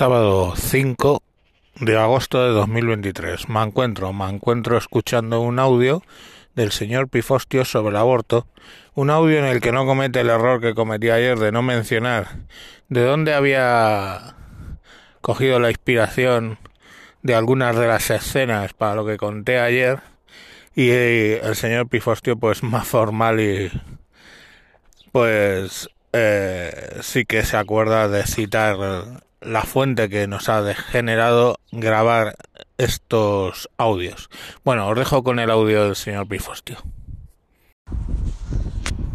sábado 5 de agosto de 2023. Me encuentro, me encuentro escuchando un audio del señor Pifostio sobre el aborto, un audio en el que no comete el error que cometí ayer de no mencionar de dónde había cogido la inspiración de algunas de las escenas para lo que conté ayer y el señor Pifostio pues más formal y pues eh, sí que se acuerda de citar la fuente que nos ha generado grabar estos audios. Bueno, os dejo con el audio del señor Pifostio.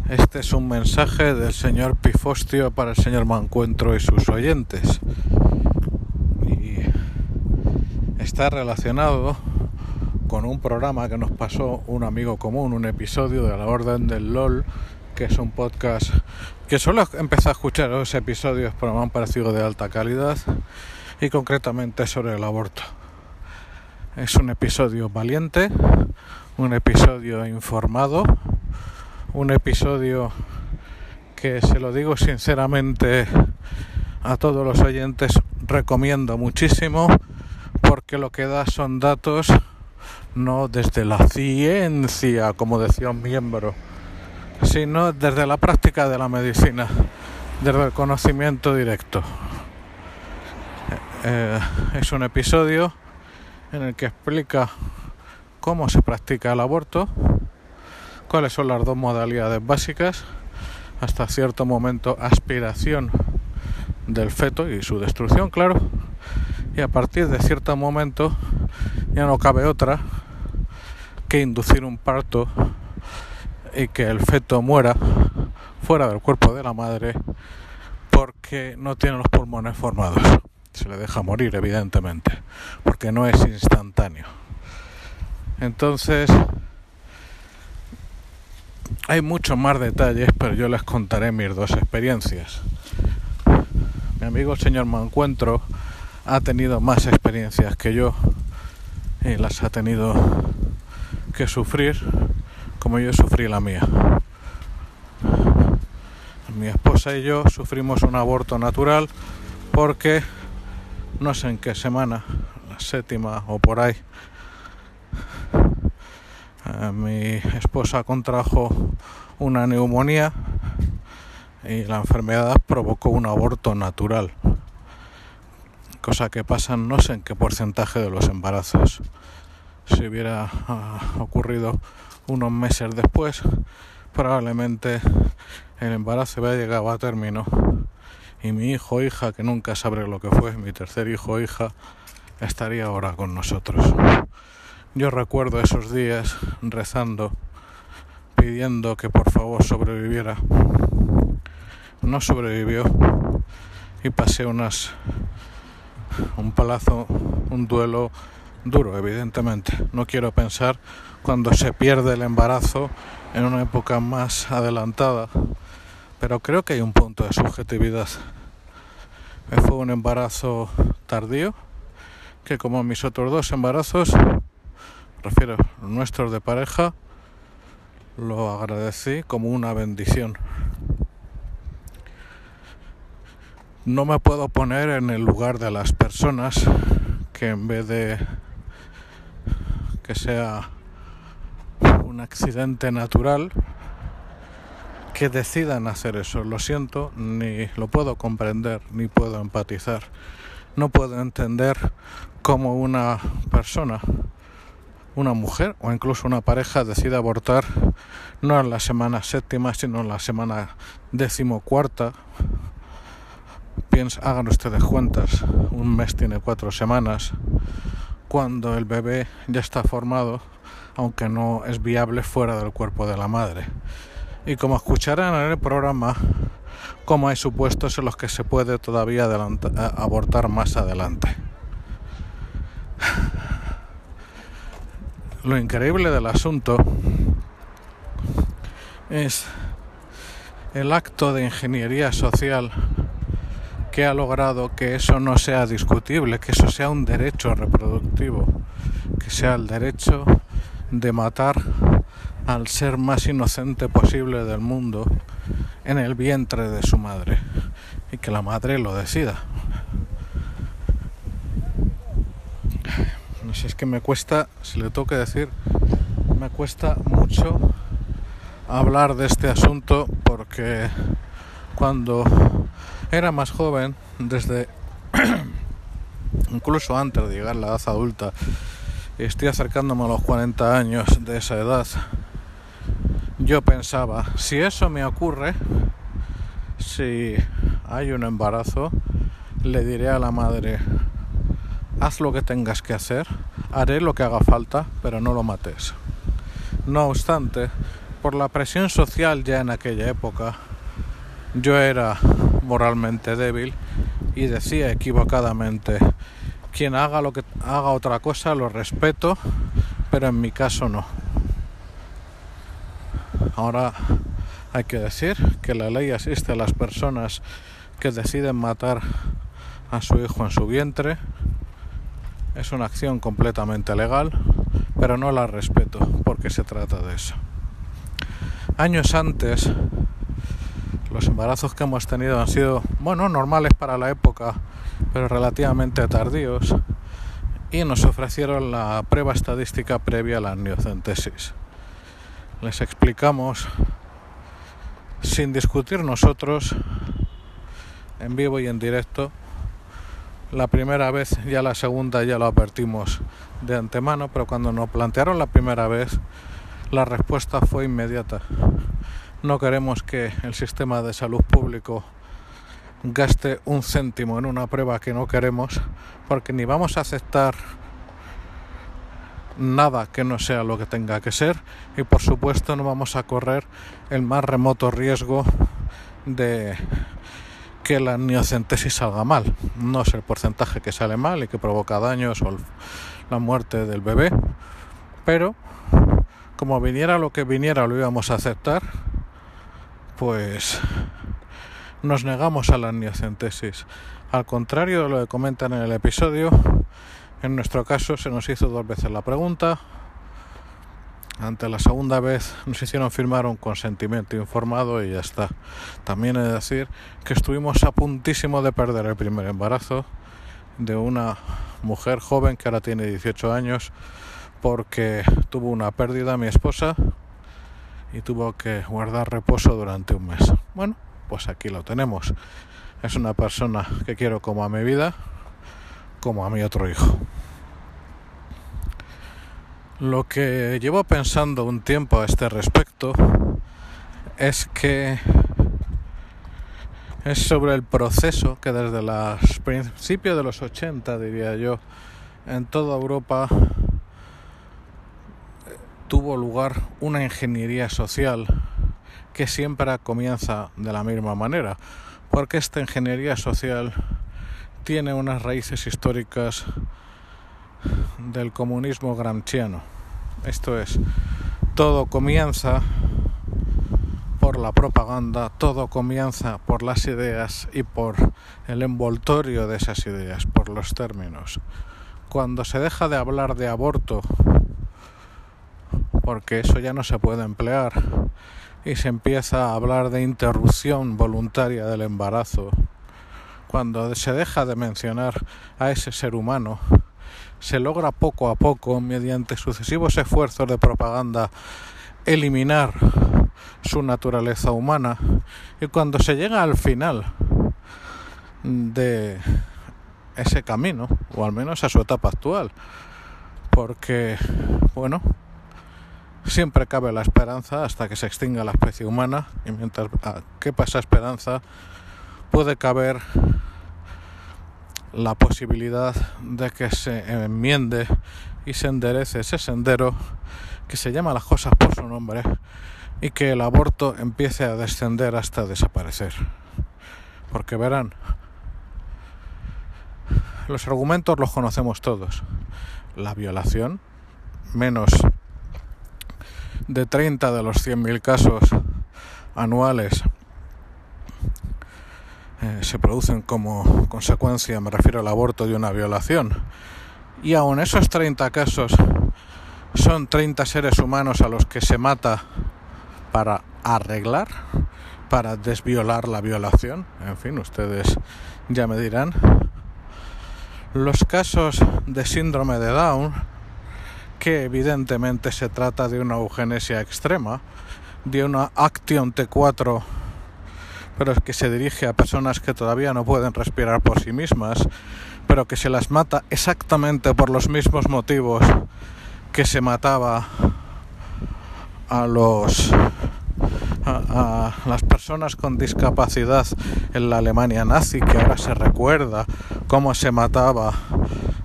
Este es un mensaje del señor Pifostio para el señor Mancuentro y sus oyentes. Está relacionado con un programa que nos pasó un amigo común, un episodio de la Orden del LOL que es un podcast que solo empecé a escuchar los episodios, pero me han parecido de alta calidad y concretamente sobre el aborto. Es un episodio valiente, un episodio informado, un episodio que se lo digo sinceramente a todos los oyentes recomiendo muchísimo porque lo que da son datos no desde la ciencia como decía un miembro sino desde la práctica de la medicina, desde el conocimiento directo. Eh, es un episodio en el que explica cómo se practica el aborto, cuáles son las dos modalidades básicas, hasta cierto momento aspiración del feto y su destrucción, claro, y a partir de cierto momento ya no cabe otra que inducir un parto y que el feto muera fuera del cuerpo de la madre porque no tiene los pulmones formados. Se le deja morir, evidentemente, porque no es instantáneo. Entonces, hay muchos más detalles, pero yo les contaré mis dos experiencias. Mi amigo el señor Mancuentro ha tenido más experiencias que yo y las ha tenido que sufrir como yo sufrí la mía. Mi esposa y yo sufrimos un aborto natural porque no sé en qué semana, séptima o por ahí, eh, mi esposa contrajo una neumonía y la enfermedad provocó un aborto natural, cosa que pasa no sé en qué porcentaje de los embarazos. Si hubiera ah, ocurrido unos meses después, probablemente el embarazo había llegado a término y mi hijo o hija, que nunca sabré lo que fue, mi tercer hijo o hija, estaría ahora con nosotros. Yo recuerdo esos días rezando, pidiendo que por favor sobreviviera. No sobrevivió y pasé unas un palazo, un duelo duro, evidentemente. No quiero pensar cuando se pierde el embarazo en una época más adelantada, pero creo que hay un punto de subjetividad. Fue un embarazo tardío, que como mis otros dos embarazos, refiero nuestros de pareja, lo agradecí como una bendición. No me puedo poner en el lugar de las personas que en vez de que sea un accidente natural que decidan hacer eso. Lo siento, ni lo puedo comprender, ni puedo empatizar. No puedo entender cómo una persona, una mujer o incluso una pareja decide abortar no en la semana séptima, sino en la semana decimocuarta. Piensa, hagan ustedes cuentas, un mes tiene cuatro semanas cuando el bebé ya está formado, aunque no es viable fuera del cuerpo de la madre. Y como escucharán en el programa, como hay supuestos en los que se puede todavía abortar más adelante. Lo increíble del asunto es el acto de ingeniería social que ha logrado que eso no sea discutible, que eso sea un derecho reproductivo, que sea el derecho de matar al ser más inocente posible del mundo en el vientre de su madre y que la madre lo decida. No sé, es que me cuesta, si le tengo decir, me cuesta mucho hablar de este asunto porque cuando era más joven, desde incluso antes de llegar a la edad adulta, estoy acercándome a los 40 años de esa edad, yo pensaba, si eso me ocurre, si hay un embarazo, le diré a la madre, haz lo que tengas que hacer, haré lo que haga falta, pero no lo mates. No obstante, por la presión social ya en aquella época, yo era moralmente débil y decía equivocadamente, quien haga lo que haga otra cosa lo respeto, pero en mi caso no. Ahora hay que decir que la ley asiste a las personas que deciden matar a su hijo en su vientre. Es una acción completamente legal, pero no la respeto porque se trata de eso. Años antes, los embarazos que hemos tenido han sido, bueno, normales para la época, pero relativamente tardíos, y nos ofrecieron la prueba estadística previa a la amniocentesis. Les explicamos, sin discutir nosotros, en vivo y en directo, la primera vez, ya la segunda ya lo advertimos de antemano, pero cuando nos plantearon la primera vez, la respuesta fue inmediata. No queremos que el sistema de salud público gaste un céntimo en una prueba que no queremos, porque ni vamos a aceptar nada que no sea lo que tenga que ser y por supuesto no vamos a correr el más remoto riesgo de que la neocentesis salga mal. No es el porcentaje que sale mal y que provoca daños o la muerte del bebé, pero como viniera lo que viniera lo íbamos a aceptar, pues nos negamos a la neocentesis. Al contrario de lo que comentan en el episodio, en nuestro caso se nos hizo dos veces la pregunta. Ante la segunda vez nos hicieron firmar un consentimiento informado y ya está. También he de decir que estuvimos a puntísimo de perder el primer embarazo de una mujer joven que ahora tiene 18 años porque tuvo una pérdida mi esposa y tuvo que guardar reposo durante un mes. Bueno, pues aquí lo tenemos. Es una persona que quiero como a mi vida, como a mi otro hijo. Lo que llevo pensando un tiempo a este respecto es que es sobre el proceso que desde los principios de los 80, diría yo, en toda Europa tuvo lugar una ingeniería social que siempre comienza de la misma manera, porque esta ingeniería social tiene unas raíces históricas del comunismo gramsciano. Esto es, todo comienza por la propaganda, todo comienza por las ideas y por el envoltorio de esas ideas, por los términos. Cuando se deja de hablar de aborto, porque eso ya no se puede emplear, y se empieza a hablar de interrupción voluntaria del embarazo, cuando se deja de mencionar a ese ser humano, se logra poco a poco, mediante sucesivos esfuerzos de propaganda, eliminar su naturaleza humana. Y cuando se llega al final de ese camino, o al menos a su etapa actual, porque, bueno, siempre cabe la esperanza hasta que se extinga la especie humana y mientras quepa esa esperanza, puede caber la posibilidad de que se enmiende y se enderece ese sendero que se llama las cosas por su nombre y que el aborto empiece a descender hasta desaparecer. Porque verán, los argumentos los conocemos todos. La violación, menos de 30 de los 100.000 casos anuales eh, se producen como consecuencia, me refiero al aborto de una violación. Y aun esos 30 casos son 30 seres humanos a los que se mata para arreglar, para desviolar la violación. En fin, ustedes ya me dirán. Los casos de síndrome de Down, que evidentemente se trata de una eugenesia extrema, de una Action T4, pero es que se dirige a personas que todavía no pueden respirar por sí mismas, pero que se las mata exactamente por los mismos motivos que se mataba a los a, las personas con discapacidad en la Alemania nazi, que ahora se recuerda cómo se mataba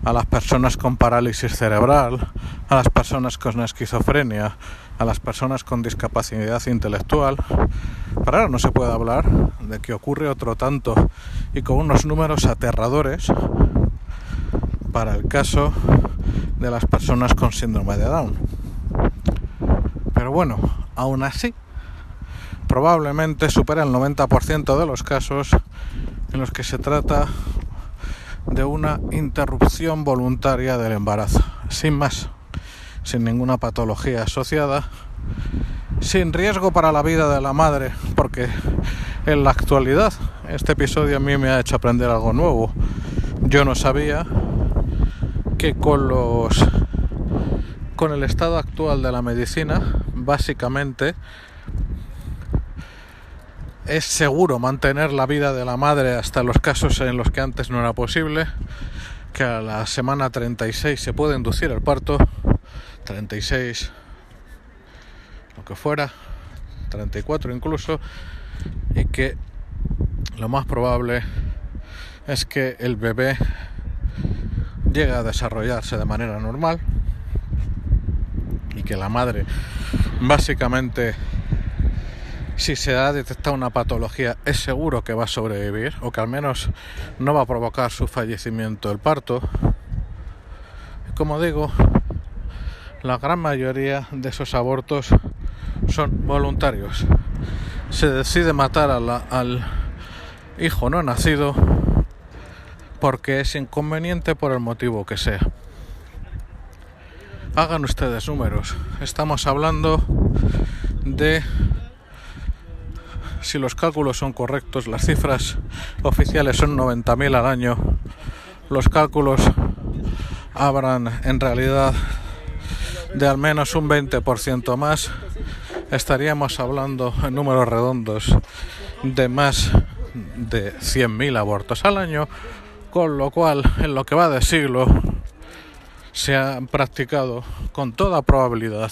a las personas con parálisis cerebral, a las personas con esquizofrenia, a las personas con discapacidad intelectual. Pero ahora no se puede hablar de que ocurre otro tanto y con unos números aterradores para el caso de las personas con síndrome de Down. Pero bueno, aún así, probablemente supera el 90% de los casos en los que se trata de una interrupción voluntaria del embarazo, sin más, sin ninguna patología asociada, sin riesgo para la vida de la madre, porque en la actualidad este episodio a mí me ha hecho aprender algo nuevo. Yo no sabía que con los con el estado actual de la medicina, básicamente es seguro mantener la vida de la madre hasta los casos en los que antes no era posible, que a la semana 36 se puede inducir el parto, 36, lo que fuera, 34 incluso, y que lo más probable es que el bebé llega a desarrollarse de manera normal y que la madre básicamente si se ha detectado una patología es seguro que va a sobrevivir o que al menos no va a provocar su fallecimiento el parto. Como digo, la gran mayoría de esos abortos son voluntarios. Se decide matar al hijo no nacido porque es inconveniente por el motivo que sea. Hagan ustedes números. Estamos hablando de, si los cálculos son correctos, las cifras oficiales son 90.000 al año. Los cálculos habrán en realidad de al menos un 20% más. Estaríamos hablando en números redondos de más de 100.000 abortos al año con lo cual en lo que va de siglo se han practicado con toda probabilidad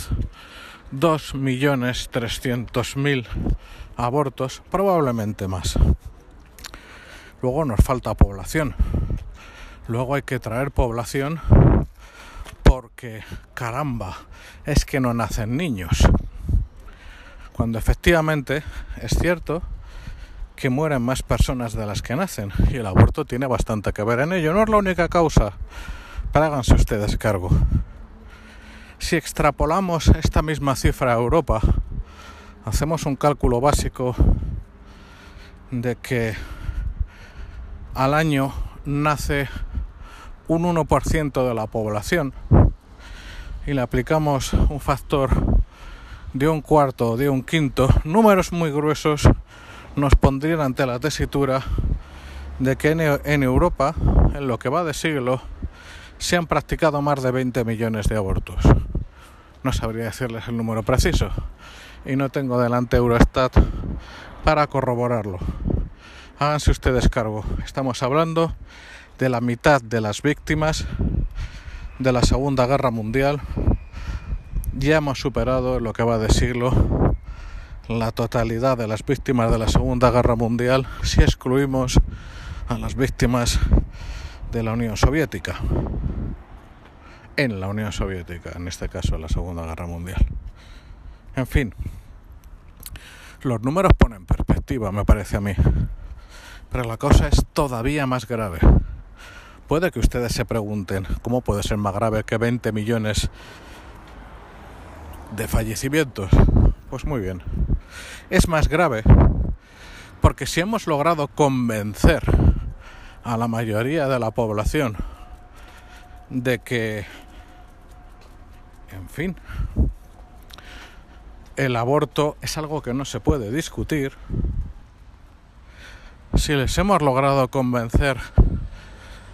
2.300.000 abortos, probablemente más. Luego nos falta población. Luego hay que traer población porque, caramba, es que no nacen niños. Cuando efectivamente es cierto que mueren más personas de las que nacen y el aborto tiene bastante que ver en ello. No es la única causa, pero háganse ustedes cargo. Si extrapolamos esta misma cifra a Europa, hacemos un cálculo básico de que al año nace un 1% de la población y le aplicamos un factor de un cuarto o de un quinto, números muy gruesos, nos pondrían ante la tesitura de que en, Europa, en lo que va de siglo, se han practicado más de 20 millones de abortos. No sabría decirles el número preciso y no tengo delante Eurostat para corroborarlo. Háganse ustedes cargo. Estamos hablando de la mitad de las víctimas de la Segunda Guerra Mundial. Ya hemos superado lo que va de siglo la totalidad de las víctimas de la Segunda Guerra Mundial si excluimos a las víctimas de la Unión Soviética. En la Unión Soviética, en este caso la Segunda Guerra Mundial. En fin, los números ponen perspectiva, me parece a mí. Pero la cosa es todavía más grave. Puede que ustedes se pregunten, ¿cómo puede ser más grave que 20 millones de fallecimientos? Pues muy bien es más grave porque si hemos logrado convencer a la mayoría de la población de que, en fin, el aborto es algo que no se puede discutir, si les hemos logrado convencer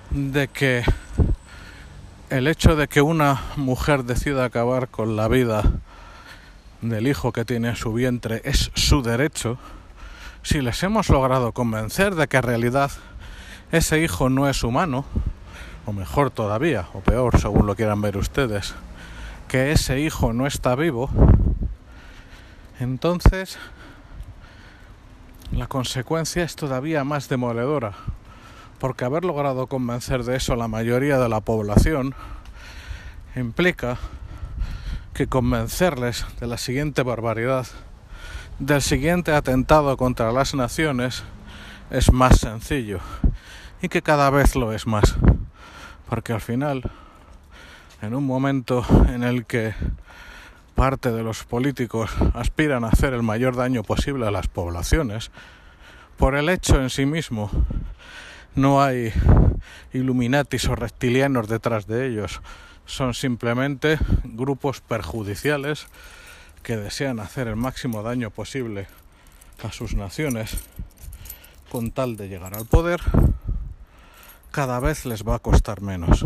de que el hecho de que una mujer decida acabar con la vida del hijo que tiene en su vientre es su derecho, si les hemos logrado convencer de que en realidad ese hijo no es humano, o mejor todavía, o peor, según lo quieran ver ustedes, que ese hijo no está vivo, entonces la consecuencia es todavía más demoledora, porque haber logrado convencer de eso a la mayoría de la población implica que convencerles de la siguiente barbaridad, del siguiente atentado contra las naciones, es más sencillo y que cada vez lo es más. Porque al final, en un momento en el que parte de los políticos aspiran a hacer el mayor daño posible a las poblaciones, por el hecho en sí mismo no hay illuminatis o reptilianos detrás de ellos, son simplemente grupos perjudiciales que desean hacer el máximo daño posible a sus naciones con tal de llegar al poder, cada vez les va a costar menos.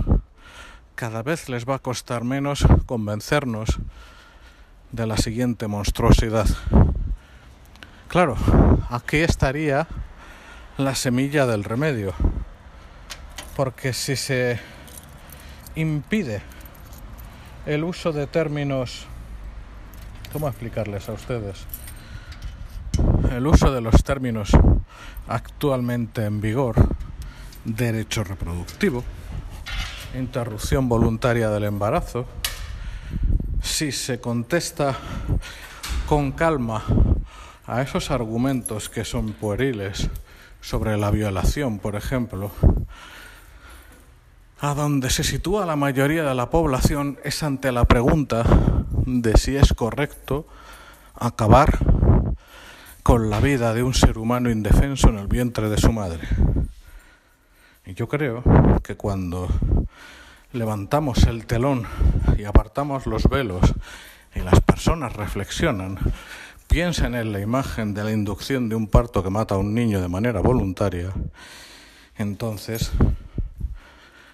Cada vez les va a costar menos convencernos de la siguiente monstruosidad. Claro, aquí estaría la semilla del remedio. Porque si se impide el uso de términos, ¿cómo explicarles a ustedes? El uso de los términos actualmente en vigor, derecho reproductivo, interrupción voluntaria del embarazo, si se contesta con calma a esos argumentos que son pueriles sobre la violación, por ejemplo, a donde se sitúa la mayoría de la población es ante la pregunta de si es correcto acabar con la vida de un ser humano indefenso en el vientre de su madre. Y yo creo que cuando levantamos el telón y apartamos los velos y las personas reflexionan, piensan en la imagen de la inducción de un parto que mata a un niño de manera voluntaria, entonces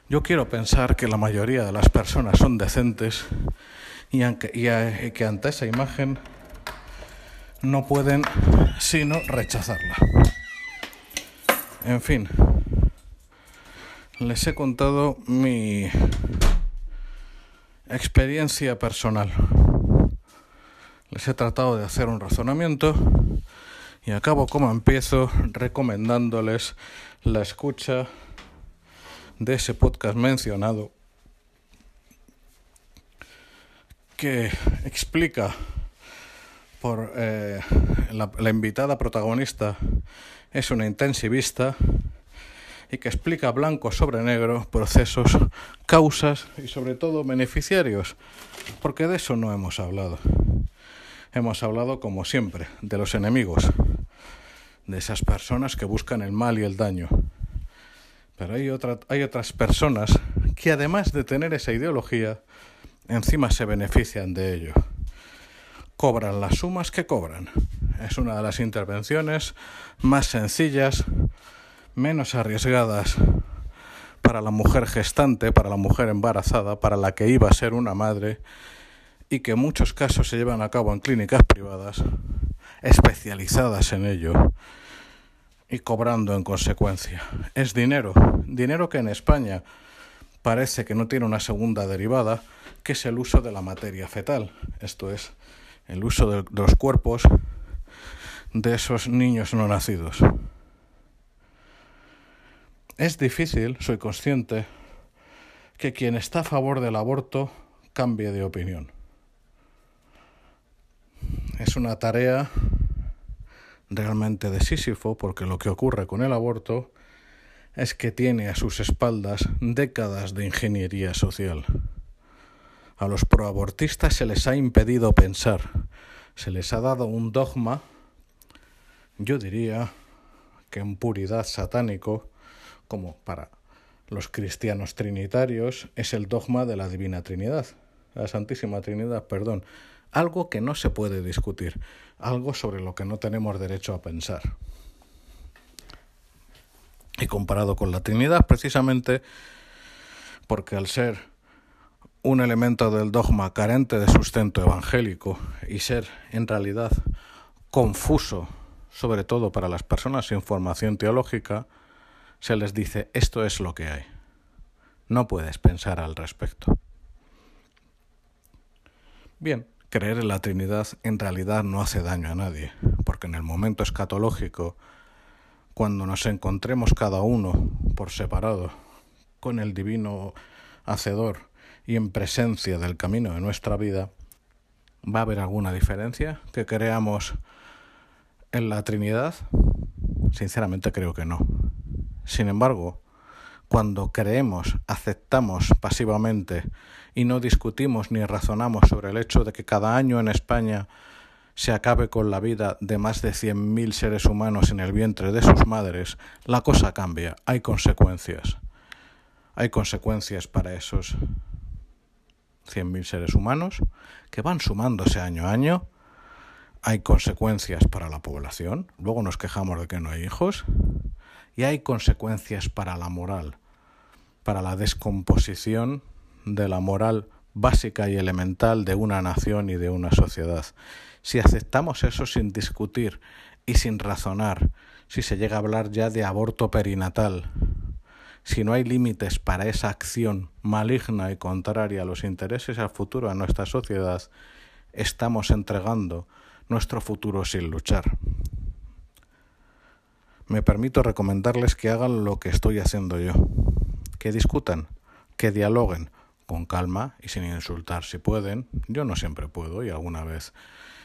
yo quiero pensar que la mayoría de las personas son decentes y, que ante esa imagen no pueden sino rechazarla. En fin, les he contado mi experiencia personal. Les he tratado de hacer un razonamiento y acabo como empiezo recomendándoles la escucha de ese podcast mencionado que explica por eh, la, la invitada protagonista es una intensivista y que explica blanco sobre negro procesos, causas y sobre todo beneficiarios, porque de eso no hemos hablado. Hemos hablado, como siempre, de los enemigos, de esas personas que buscan el mal y el daño. Pero hay, hay otras personas que además de tener esa ideología, encima se benefician de ello. Cobran las sumas que cobran. Es una de las intervenciones más sencillas, menos arriesgadas para la mujer gestante, para la mujer embarazada, para la que iba a ser una madre y que en muchos casos se llevan a cabo en clínicas privadas especializadas en ello y cobrando en consecuencia. Es dinero, dinero que en España parece que no tiene una segunda derivada, que es el uso de la materia fetal, esto es, el uso de los cuerpos de esos niños no nacidos. Es difícil, soy consciente, que quien está a favor del aborto cambie de opinión. Es una tarea realmente de Sísifo, porque lo que ocurre con el aborto es que tiene a sus espaldas décadas de ingeniería social. A los proabortistas se les ha impedido pensar, se les ha dado un dogma, yo diría que en puridad satánico, como para los cristianos trinitarios, es el dogma de la Divina Trinidad, la Santísima Trinidad, perdón, algo que no se puede discutir, algo sobre lo que no tenemos derecho a pensar. y comparado con la Trinidad, precisamente porque al ser un elemento del dogma carente de sustento evangélico y ser en realidad confuso, sobre todo para las personas sin formación teológica, se les dice esto es lo que hay. No puedes pensar al respecto. Bien, creer en la Trinidad en realidad no hace daño a nadie, porque en el momento escatológico, cuando nos encontremos cada uno por separado con el divino Hacedor, y en presencia del camino de nuestra vida, ¿va a haber alguna diferencia que creamos en la Trinidad? Sinceramente creo que no. Sin embargo, cuando creemos, aceptamos pasivamente y no discutimos ni razonamos sobre el hecho de que cada año en España se acabe con la vida de más de 100.000 seres humanos en el vientre de sus madres, la cosa cambia, hay consecuencias. Hay consecuencias para esos 100.000 seres humanos que van sumándose año a año. Hay consecuencias para la población, luego nos quejamos de que no hay hijos, y hay consecuencias para la moral, para la descomposición de la moral básica y elemental de una nación y de una sociedad. Si aceptamos eso sin discutir y sin razonar, si se llega a hablar ya de aborto perinatal, si no hay límites para esa acción maligna y contraria a los intereses al futuro de nuestra sociedad, estamos entregando nuestro futuro sin luchar. Me permito recomendarles que hagan lo que estoy haciendo yo, que discutan, que dialoguen con calma y sin insultar si pueden. Yo no siempre puedo y alguna vez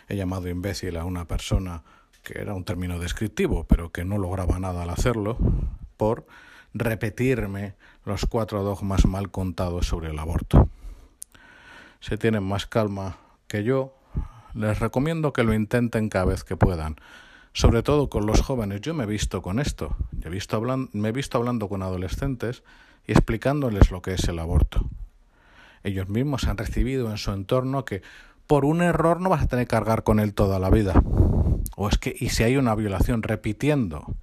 he llamado imbécil a una persona que era un término descriptivo, pero que no lograba nada al hacerlo, por repetirme los cuatro dogmas mal contados sobre el aborto. Si tienen más calma que yo, les recomiendo que lo intenten cada vez que puedan. Sobre todo con los jóvenes. Yo me he visto con esto. He visto me he visto hablando con adolescentes y explicándoles lo que es el aborto. Ellos mismos han recibido en su entorno que por un error no vas a tener que cargar con él toda la vida. O es que, y si hay una violación, repitiendo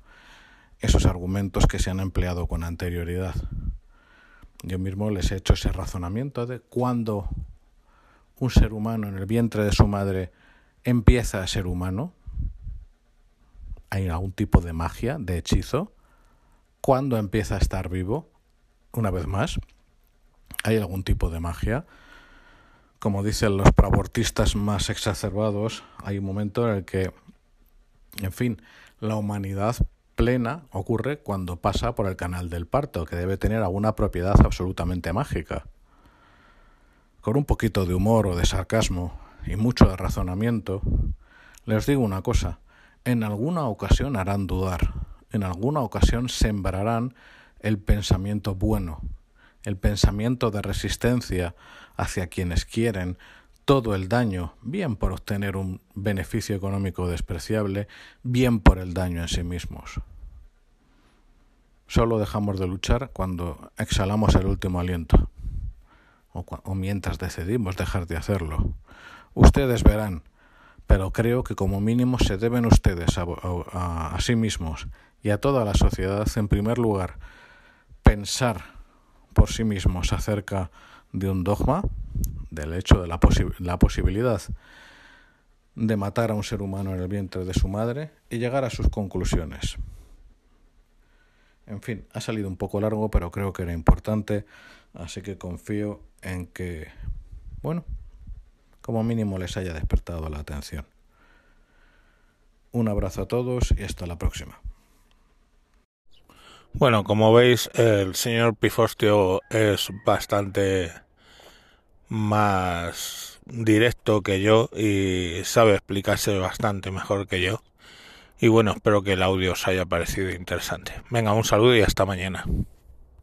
esos argumentos que se han empleado con anterioridad. Yo mismo les he hecho ese razonamiento de cuando un ser humano en el vientre de su madre empieza a ser humano, hay algún tipo de magia, de hechizo, cuando empieza a estar vivo, una vez más, hay algún tipo de magia. Como dicen los proabortistas más exacerbados, hay un momento en el que, en fin, la humanidad plena ocurre cuando pasa por el canal del parto, que debe tener alguna propiedad absolutamente mágica. Con un poquito de humor o de sarcasmo y mucho de razonamiento, les digo una cosa, en alguna ocasión harán dudar, en alguna ocasión sembrarán el pensamiento bueno, el pensamiento de resistencia hacia quienes quieren todo el daño, bien por obtener un beneficio económico despreciable, bien por el daño en sí mismos. Solo dejamos de luchar cuando exhalamos el último aliento, o, mientras decidimos dejar de hacerlo. Ustedes verán, pero creo que como mínimo se deben ustedes a, sí mismos y a toda la sociedad, en primer lugar, pensar por sí mismos acerca de un dogma, del hecho de la, la posibilidad de matar a un ser humano en el vientre de su madre y llegar a sus conclusiones. En fin, ha salido un poco largo, pero creo que era importante, así que confío en que, bueno, como mínimo les haya despertado la atención. Un abrazo a todos y hasta la próxima. Bueno, como veis, el señor Pifostio es bastante más directo que yo y sabe explicarse bastante mejor que yo. Y bueno, espero que el audio os haya parecido interesante. Venga, un saludo y hasta mañana.